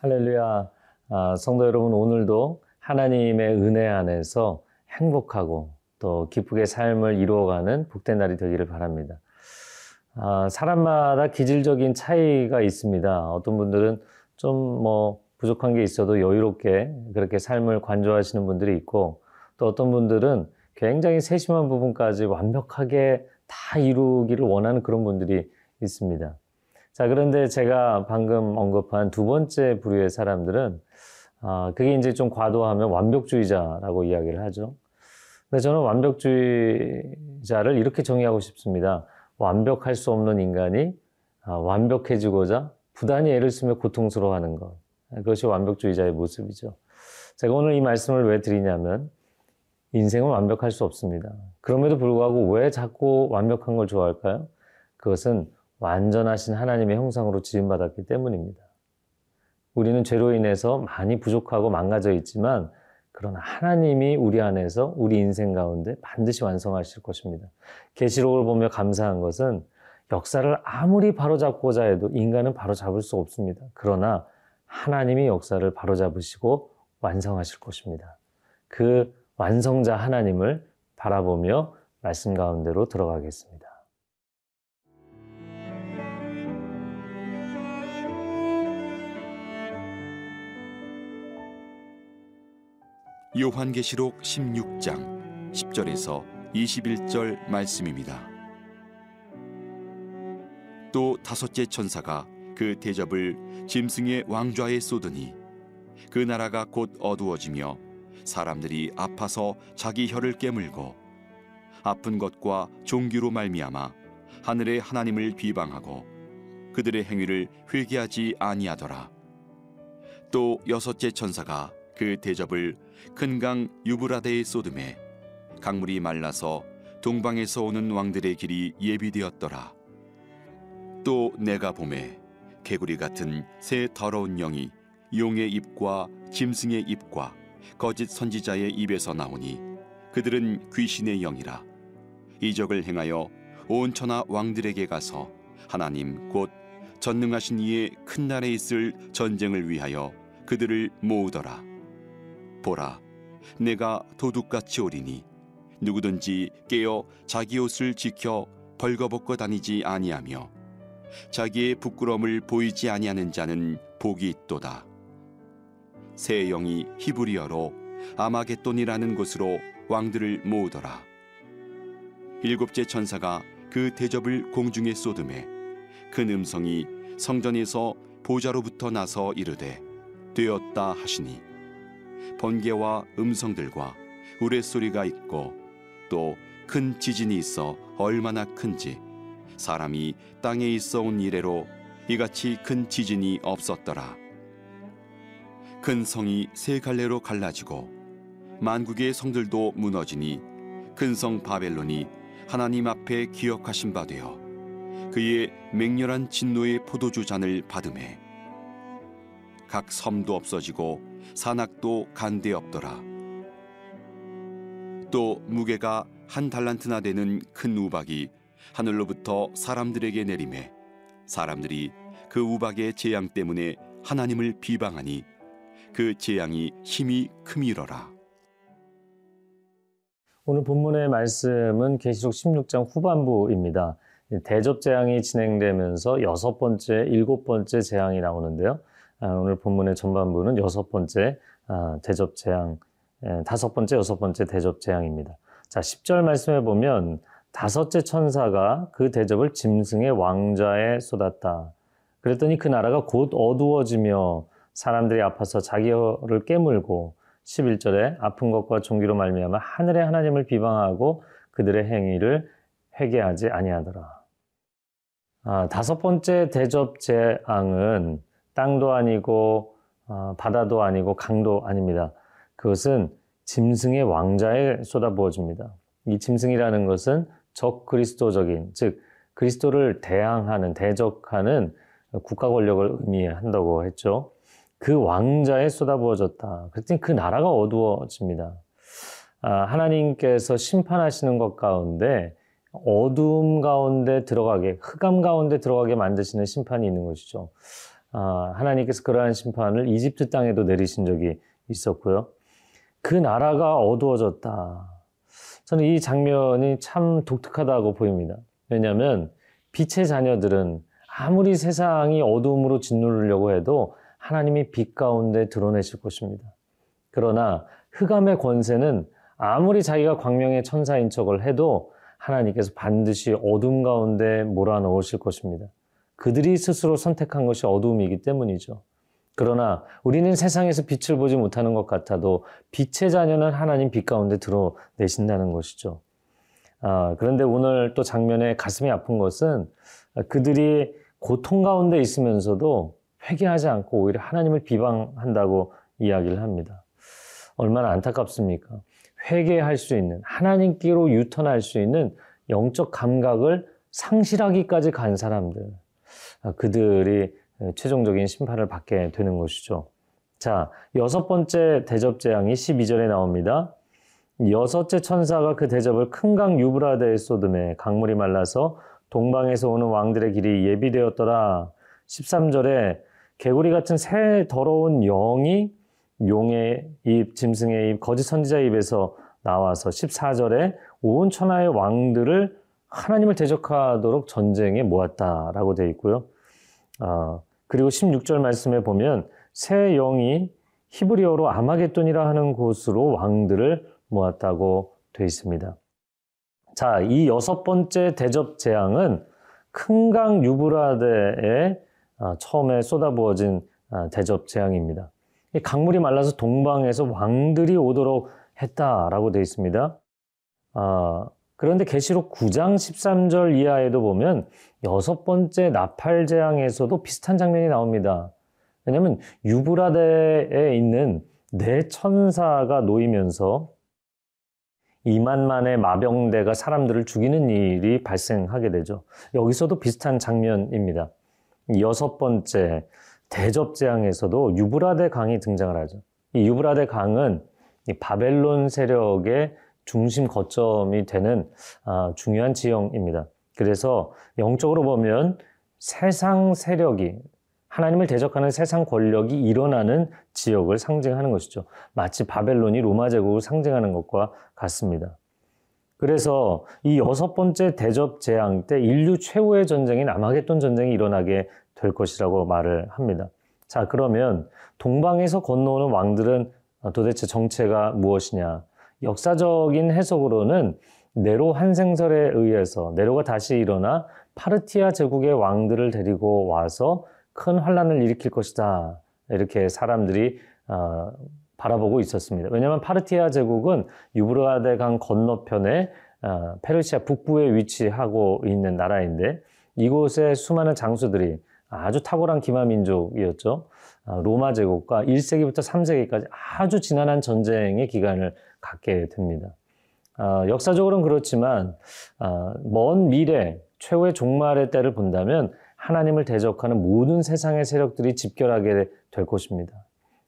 할렐루야. 아, 성도 여러분, 오늘도 하나님의 은혜 안에서 행복하고 또 기쁘게 삶을 이루어가는 복된 날이 되기를 바랍니다. 아, 사람마다 기질적인 차이가 있습니다. 어떤 분들은 좀 뭐 부족한 게 있어도 여유롭게 그렇게 삶을 관조하시는 분들이 있고 또 어떤 분들은 굉장히 세심한 부분까지 완벽하게 다 이루기를 원하는 그런 분들이 있습니다. 자, 그런데 제가 방금 언급한 두 번째 부류의 사람들은, 아, 그게 이제 좀 과도하면 완벽주의자라고 이야기를 하죠. 근데 저는 완벽주의자를 이렇게 정의하고 싶습니다. 완벽할 수 없는 인간이 아, 완벽해지고자 부단히 애를 쓰며 고통스러워하는 것. 그것이 완벽주의자의 모습이죠. 제가 오늘 이 말씀을 왜 드리냐면, 인생은 완벽할 수 없습니다. 그럼에도 불구하고 왜 자꾸 완벽한 걸 좋아할까요? 그것은 완전하신 하나님의 형상으로 지음받았기 때문입니다. 우리는 죄로 인해서 많이 부족하고 망가져 있지만 그러나 하나님이 우리 안에서 우리 인생 가운데 반드시 완성하실 것입니다. 계시록을 보며 감사한 것은 역사를 아무리 바로잡고자 해도 인간은 바로잡을 수 없습니다. 그러나 하나님이 역사를 바로잡으시고 완성하실 것입니다. 그 완성자 하나님을 바라보며 말씀 가운데로 들어가겠습니다. 요한계시록 16장 10절에서 21절 말씀입니다. 또 다섯째 천사가 그 대접을 짐승의 왕좌에 쏟으니 그 나라가 곧 어두워지며 사람들이 아파서 자기 혀를 깨물고 아픈 것과 종기로 말미암아 하늘의 하나님을 비방하고 그들의 행위를 회개하지 아니하더라. 또 여섯째 천사가 그 대접을 큰 강 유브라데에 쏟음에 강물이 말라서 동방에서 오는 왕들의 길이 예비되었더라. 또 내가 봄에 개구리 같은 새 더러운 영이 용의 입과 짐승의 입과 거짓 선지자의 입에서 나오니 그들은 귀신의 영이라 이적을 행하여 온 천하 왕들에게 가서 하나님 곧 전능하신 이의 큰 날에 있을 전쟁을 위하여 그들을 모으더라 보라 내가 도둑같이 오리니 누구든지 깨어 자기 옷을 지켜 벌거벗고 다니지 아니하며 자기의 부끄러움을 보이지 아니하는 자는 복이 있도다 새 영이 히브리어로 아마겟돈이라는 곳으로 왕들을 모으더라. 일곱째 천사가 그 대접을 공중에 쏟음에 큰 음성이 성전에서 보좌로부터 나서 이르되 되었다 하시니 번개와 음성들과 우레소리가 있고 또 큰 지진이 있어 얼마나 큰지 사람이 땅에 있어 온 이래로 이같이 큰 지진이 없었더라. 큰 성이 세 갈래로 갈라지고 만국의 성들도 무너지니 큰 성 바벨론이 하나님 앞에 기억하신 바 되어 그의 맹렬한 진노의 포도주 잔을 받음에 각 섬도 없어지고 산악도 간데 없더라 또 무게가 한 달란트나 되는 큰 우박이 하늘로부터 사람들에게 내림에 사람들이 그 우박의 재앙 때문에 하나님을 비방하니 그 재앙이 힘이 크미러라. 오늘 본문의 말씀은 계시록 16장 후반부입니다. 대접 재앙이 진행되면서 여섯 번째, 일곱 번째 재앙이 나오는데요. 아, 오늘 본문의 전반부는 여섯 번째 아, 대접 재앙, 다섯 번째, 여섯 번째 대접 재앙입니다. 자, 10절 말씀해 보면 다섯째 천사가 그 대접을 짐승의 왕좌에 쏟았다. 그랬더니 그 나라가 곧 어두워지며 사람들이 아파서 자기 혀를 깨물고 11절에 아픈 것과 종기로 말미암아 하늘의 하나님을 비방하고 그들의 행위를 회개하지 아니하더라. 아, 다섯 번째 대접 재앙은 땅도 아니고 아, 바다도 아니고 강도 아닙니다. 그것은 짐승의 왕자에 쏟아부어집니다. 이 짐승이라는 것은 적 그리스도적인 즉 그리스도를 대항하는 대적하는 국가 권력을 의미한다고 했죠. 그 왕자에 쏟아부어졌다. 그랬더니 그 나라가 어두워집니다. 아, 하나님께서 심판하시는 것 가운데 어둠 가운데 들어가게, 흑암 가운데 들어가게 만드시는 심판이 있는 것이죠. 아, 하나님께서 그러한 심판을 이집트 땅에도 내리신 적이 있었고요. 그 나라가 어두워졌다. 저는 이 장면이 참 독특하다고 보입니다. 왜냐하면 빛의 자녀들은 아무리 세상이 어두움으로 짓누르려고 해도 하나님이 빛 가운데 드러내실 것입니다. 그러나 흑암의 권세는 아무리 자기가 광명의 천사인 척을 해도 하나님께서 반드시 어둠 가운데 몰아넣으실 것입니다. 그들이 스스로 선택한 것이 어둠이기 때문이죠. 그러나 우리는 세상에서 빛을 보지 못하는 것 같아도 빛의 자녀는 하나님 빛 가운데 드러내신다는 것이죠. 아, 그런데 오늘 또 장면에 가슴이 아픈 것은 그들이 고통 가운데 있으면서도 회개하지 않고 오히려 하나님을 비방한다고 이야기를 합니다. 얼마나 안타깝습니까? 회개할 수 있는, 하나님께로 유턴할 수 있는 영적 감각을 상실하기까지 간 사람들. 아, 그들이 최종적인 심판을 받게 되는 것이죠. 자, 여섯 번째 대접 재앙이 12절에 나옵니다. 여섯째 천사가 그 대접을 큰 강 유브라데에 쏟음에 강물이 말라서 동방에서 오는 왕들의 길이 예비되었더라. 13절에 개구리 같은 새 더러운 영이 용의 입, 짐승의 입, 거짓 선지자 입에서 나와서 14절에 온 천하의 왕들을 하나님을 대적하도록 전쟁에 모았다라고 되어 있고요. 아, 그리고 16절 말씀에 보면 새 영이 히브리어로 아마겟돈이라 하는 곳으로 왕들을 모았다고 되어 있습니다. 자, 이 여섯 번째 대접 재앙은 큰 강 유브라데에 아, 처음에 쏟아부어진 아, 대접 재앙입니다. 강물이 말라서 동방에서 왕들이 오도록 했다라고 되어 있습니다. 아, 그런데 계시록 9장 13절 이하에도 보면 여섯 번째 나팔 재앙에서도 비슷한 장면이 나옵니다. 왜냐하면 유브라데에 있는 네 천사가 놓이면서 2만만의 마병대가 사람들을 죽이는 일이 발생하게 되죠. 여기서도 비슷한 장면입니다. 여섯 번째 대접 재앙에서도 유브라데 강이 등장을 하죠. 이 유브라데 강은 바벨론 세력의 중심 거점이 되는 아, 중요한 지형입니다. 그래서 영적으로 보면 세상 세력이 하나님을 대적하는 세상 권력이 일어나는 지역을 상징하는 것이죠. 마치 바벨론이 로마 제국을 상징하는 것과 같습니다. 그래서 이 여섯 번째 대접 재앙 때 인류 최후의 전쟁인 아마겟돈 전쟁이 일어나게 될 것이라고 말을 합니다. 자, 그러면 동방에서 건너오는 왕들은 도대체 정체가 무엇이냐? 역사적인 해석으로는 네로 한생설에 의해서 네로가 다시 일어나 파르티아 제국의 왕들을 데리고 와서 큰 환란을 일으킬 것이다. 이렇게 사람들이 어, 바라보고 있었습니다. 왜냐하면 파르티아 제국은 유브라데 강 건너편에 어, 페르시아 북부에 위치하고 있는 나라인데 이곳에 수많은 장수들이 아주 탁월한 기마 민족이었죠. 어, 로마 제국과 1세기부터 3세기까지 아주 지난한 전쟁의 기간을 갖게 됩니다. 어, 역사적으로는 그렇지만 어, 먼 미래 최후의 종말의 때를 본다면 하나님을 대적하는 모든 세상의 세력들이 집결하게 될 것입니다.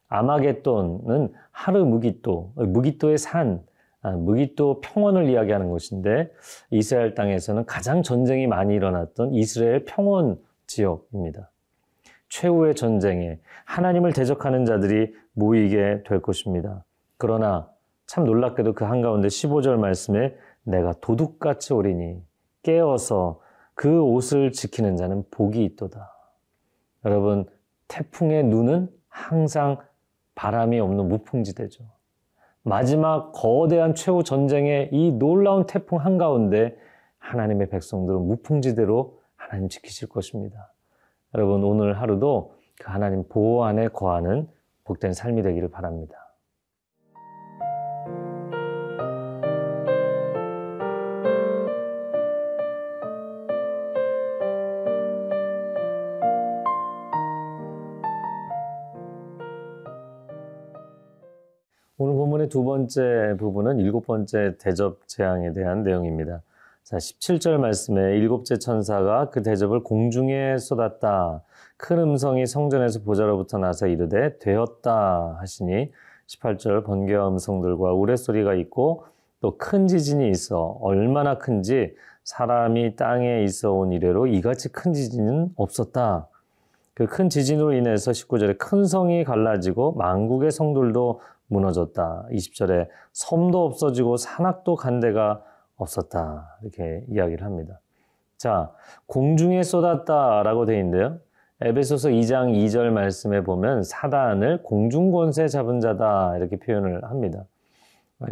아마겟돈은 하르 무기또, 무기또의 산, 아, 무기또 평원을 이야기하는 것인데 이스라엘 땅에서는 가장 전쟁이 많이 일어났던 이스라엘 평원 지역입니다. 최후의 전쟁에 하나님을 대적하는 자들이 모이게 될 것입니다. 그러나 참 놀랍게도 그 한가운데 15절 말씀에 내가 도둑같이 오리니 깨어서 그 옷을 지키는 자는 복이 있도다. 여러분, 태풍의 눈은 항상 바람이 없는 무풍지대죠. 마지막 거대한 최후 전쟁의 이 놀라운 태풍 한가운데 하나님의 백성들은 무풍지대로 하나님 지키실 것입니다. 여러분 오늘 하루도 그 하나님 보호 안에 거하는 복된 삶이 되기를 바랍니다. 두 번째 부분은 일곱 번째 대접 재앙에 대한 내용입니다. 자, 17절 말씀에 일곱째 천사가 그 대접을 공중에 쏟았다. 큰 음성이 성전에서 보좌로부터 나서 이르되 되었다 하시니 18절 번개와 음성들과 우레소리가 있고 또 큰 지진이 있어 얼마나 큰지 사람이 땅에 있어 온 이래로 이같이 큰 지진은 없었다. 그 큰 지진으로 인해서 19절에 큰 성이 갈라지고 만국의 성들도 무너졌다. 20절에 섬도 없어지고 산악도 간 데가 없었다. 이렇게 이야기를 합니다. 자, 공중에 쏟았다라고 되어 있는데요. 에베소서 2장 2절 말씀에 보면 사단을 공중 권세 잡은 자다 이렇게 표현을 합니다.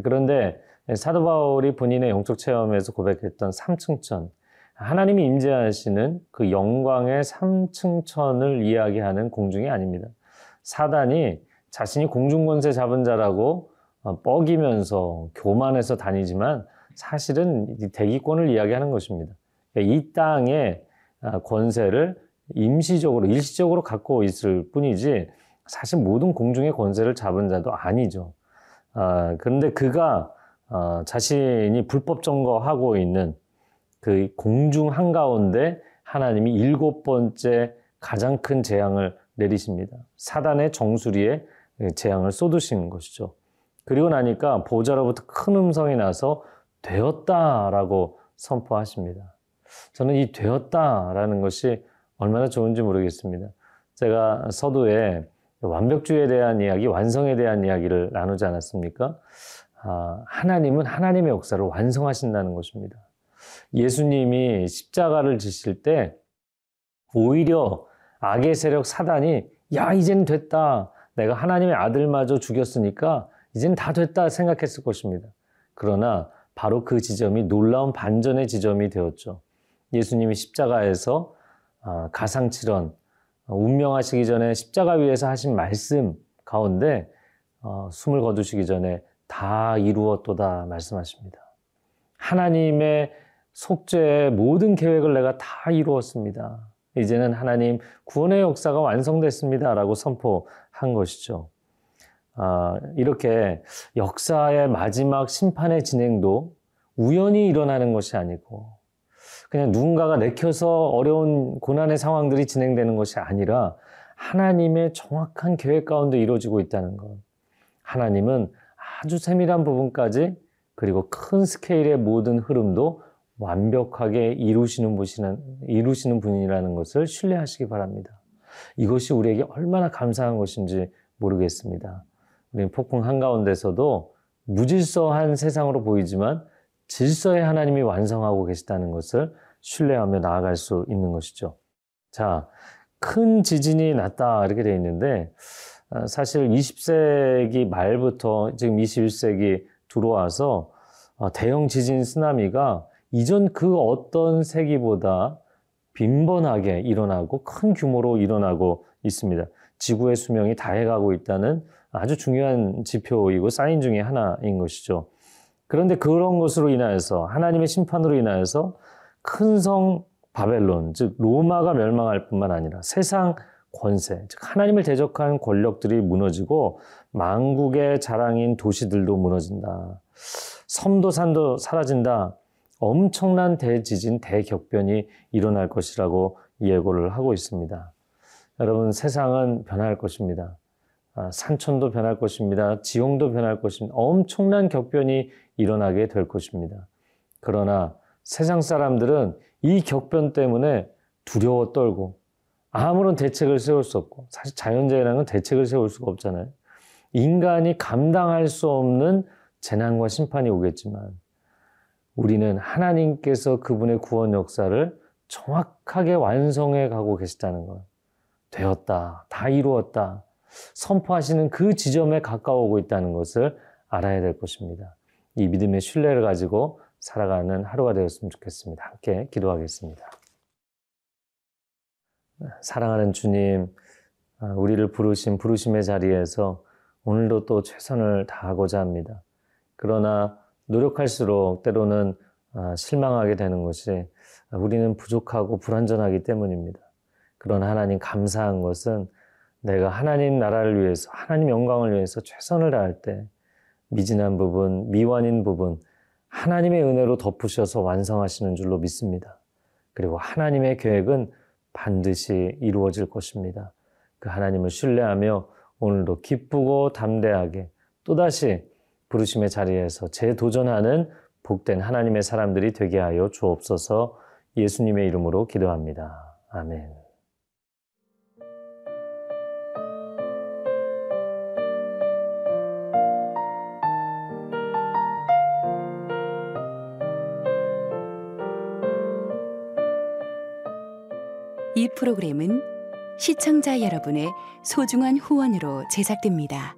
그런데 사도 바울이 본인의 영적 체험에서 고백했던 삼층천 하나님이 임재하시는 그 영광의 삼층천을 이야기하는 공중이 아닙니다. 사단이 자신이 공중 권세 잡은 자라고 어, 뻐기면서 교만해서 다니지만 사실은 대기권을 이야기하는 것입니다. 이 땅의 아, 권세를 임시적으로 일시적으로 갖고 있을 뿐이지 사실 모든 공중의 권세를 잡은 자도 아니죠. 아, 그런데 그가 어, 자신이 불법 점거하고 있는 그 공중 한가운데 하나님이 일곱 번째 가장 큰 재앙을 내리십니다. 사단의 정수리에 재앙을 쏟으신 것이죠. 그리고 나니까 보좌로부터 큰 음성이 나서 되었다라고 선포하십니다. 저는 이 되었다라는 것이 얼마나 좋은지 모르겠습니다. 제가 서두에 완벽주의에 대한 이야기, 완성에 대한 이야기를 나누지 않았습니까? 아, 하나님은 하나님의 역사를 완성하신다는 것입니다. 예수님이 십자가를 지실 때 오히려 악의 세력 사단이 야, 이젠 됐다. 내가 하나님의 아들마저 죽였으니까 이젠 다 됐다 생각했을 것입니다. 그러나 바로 그 지점이 놀라운 반전의 지점이 되었죠. 예수님이 십자가에서 아, 가상칠언, 운명하시기 전에 십자가 위에서 하신 말씀 가운데 어, 숨을 거두시기 전에 다 이루었도다 말씀하십니다. 하나님의 속죄의 모든 계획을 내가 다 이루었습니다. 이제는 하나님 구원의 역사가 완성됐습니다. 라고 선포한 것이죠. 아, 이렇게 역사의 마지막 심판의 진행도 우연히 일어나는 것이 아니고 그냥 누군가가 내켜서 어려운 고난의 상황들이 진행되는 것이 아니라 하나님의 정확한 계획 가운데 이루어지고 있다는 것. 하나님은 아주 세밀한 부분까지 그리고 큰 스케일의 모든 흐름도 완벽하게 이루시는 분이라는 것을 신뢰하시기 바랍니다. 이것이 우리에게 얼마나 감사한 것인지 모르겠습니다. 우리는 폭풍 한가운데서도 무질서한 세상으로 보이지만 질서의 하나님이 완성하고 계시다는 것을 신뢰하며 나아갈 수 있는 것이죠. 자, 큰 지진이 났다 이렇게 되어 있는데 어, 사실 20세기 말부터 지금 21세기 들어와서 어, 대형 지진 쓰나미가 이전 그 어떤 세기보다 빈번하게 일어나고 큰 규모로 일어나고 있습니다. 지구의 수명이 다해가고 있다는 아주 중요한 지표이고 사인 중의 하나인 것이죠. 그런데 그런 것으로 인하여서 하나님의 심판으로 인하여서 큰 성 바벨론, 즉 로마가 멸망할 뿐만 아니라 세상 권세, 즉 하나님을 대적한 권력들이 무너지고 만국의 자랑인 도시들도 무너진다. 섬도 산도 사라진다. 엄청난 대지진, 대격변이 일어날 것이라고 예고를 하고 있습니다. 여러분, 세상은 변할 것입니다. 아, 산천도 변할 것입니다. 지형도 변할 것입니다. 엄청난 격변이 일어나게 될 것입니다. 그러나 세상 사람들은 이 격변 때문에 두려워 떨고 아무런 대책을 세울 수 없고 사실 자연재해라는 건 대책을 세울 수가 없잖아요. 인간이 감당할 수 없는 재난과 심판이 오겠지만 우리는 하나님께서 그분의 구원 역사를 정확하게 완성해 가고 계시다는 것. 되었다. 다 이루었다. 선포하시는 그 지점에 가까워오고 있다는 것을 알아야 될 것입니다. 이 믿음의 신뢰를 가지고 살아가는 하루가 되었으면 좋겠습니다. 함께 기도하겠습니다. 사랑하는 주님, 우리를 부르신 부르심의 자리에서 오늘도 또 최선을 다하고자 합니다. 그러나 노력할수록 때로는 아, 실망하게 되는 것이 우리는 부족하고 불완전하기 때문입니다. 그러나 하나님 감사한 것은 내가 하나님 나라를 위해서, 하나님 영광을 위해서 최선을 다할 때 미진한 부분, 미완인 부분, 하나님의 은혜로 덮으셔서 완성하시는 줄로 믿습니다. 그리고 하나님의 계획은 반드시 이루어질 것입니다. 그 하나님을 신뢰하며 오늘도 기쁘고 담대하게 또다시 부르심의 자리에서 재도전하는 복된 하나님의 사람들이 되게 하여 주옵소서 예수님의 이름으로 기도합니다. 아멘. 이 프로그램은 시청자 여러분의 소중한 후원으로 제작됩니다.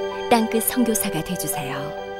땅끝 선교사가 되주세요.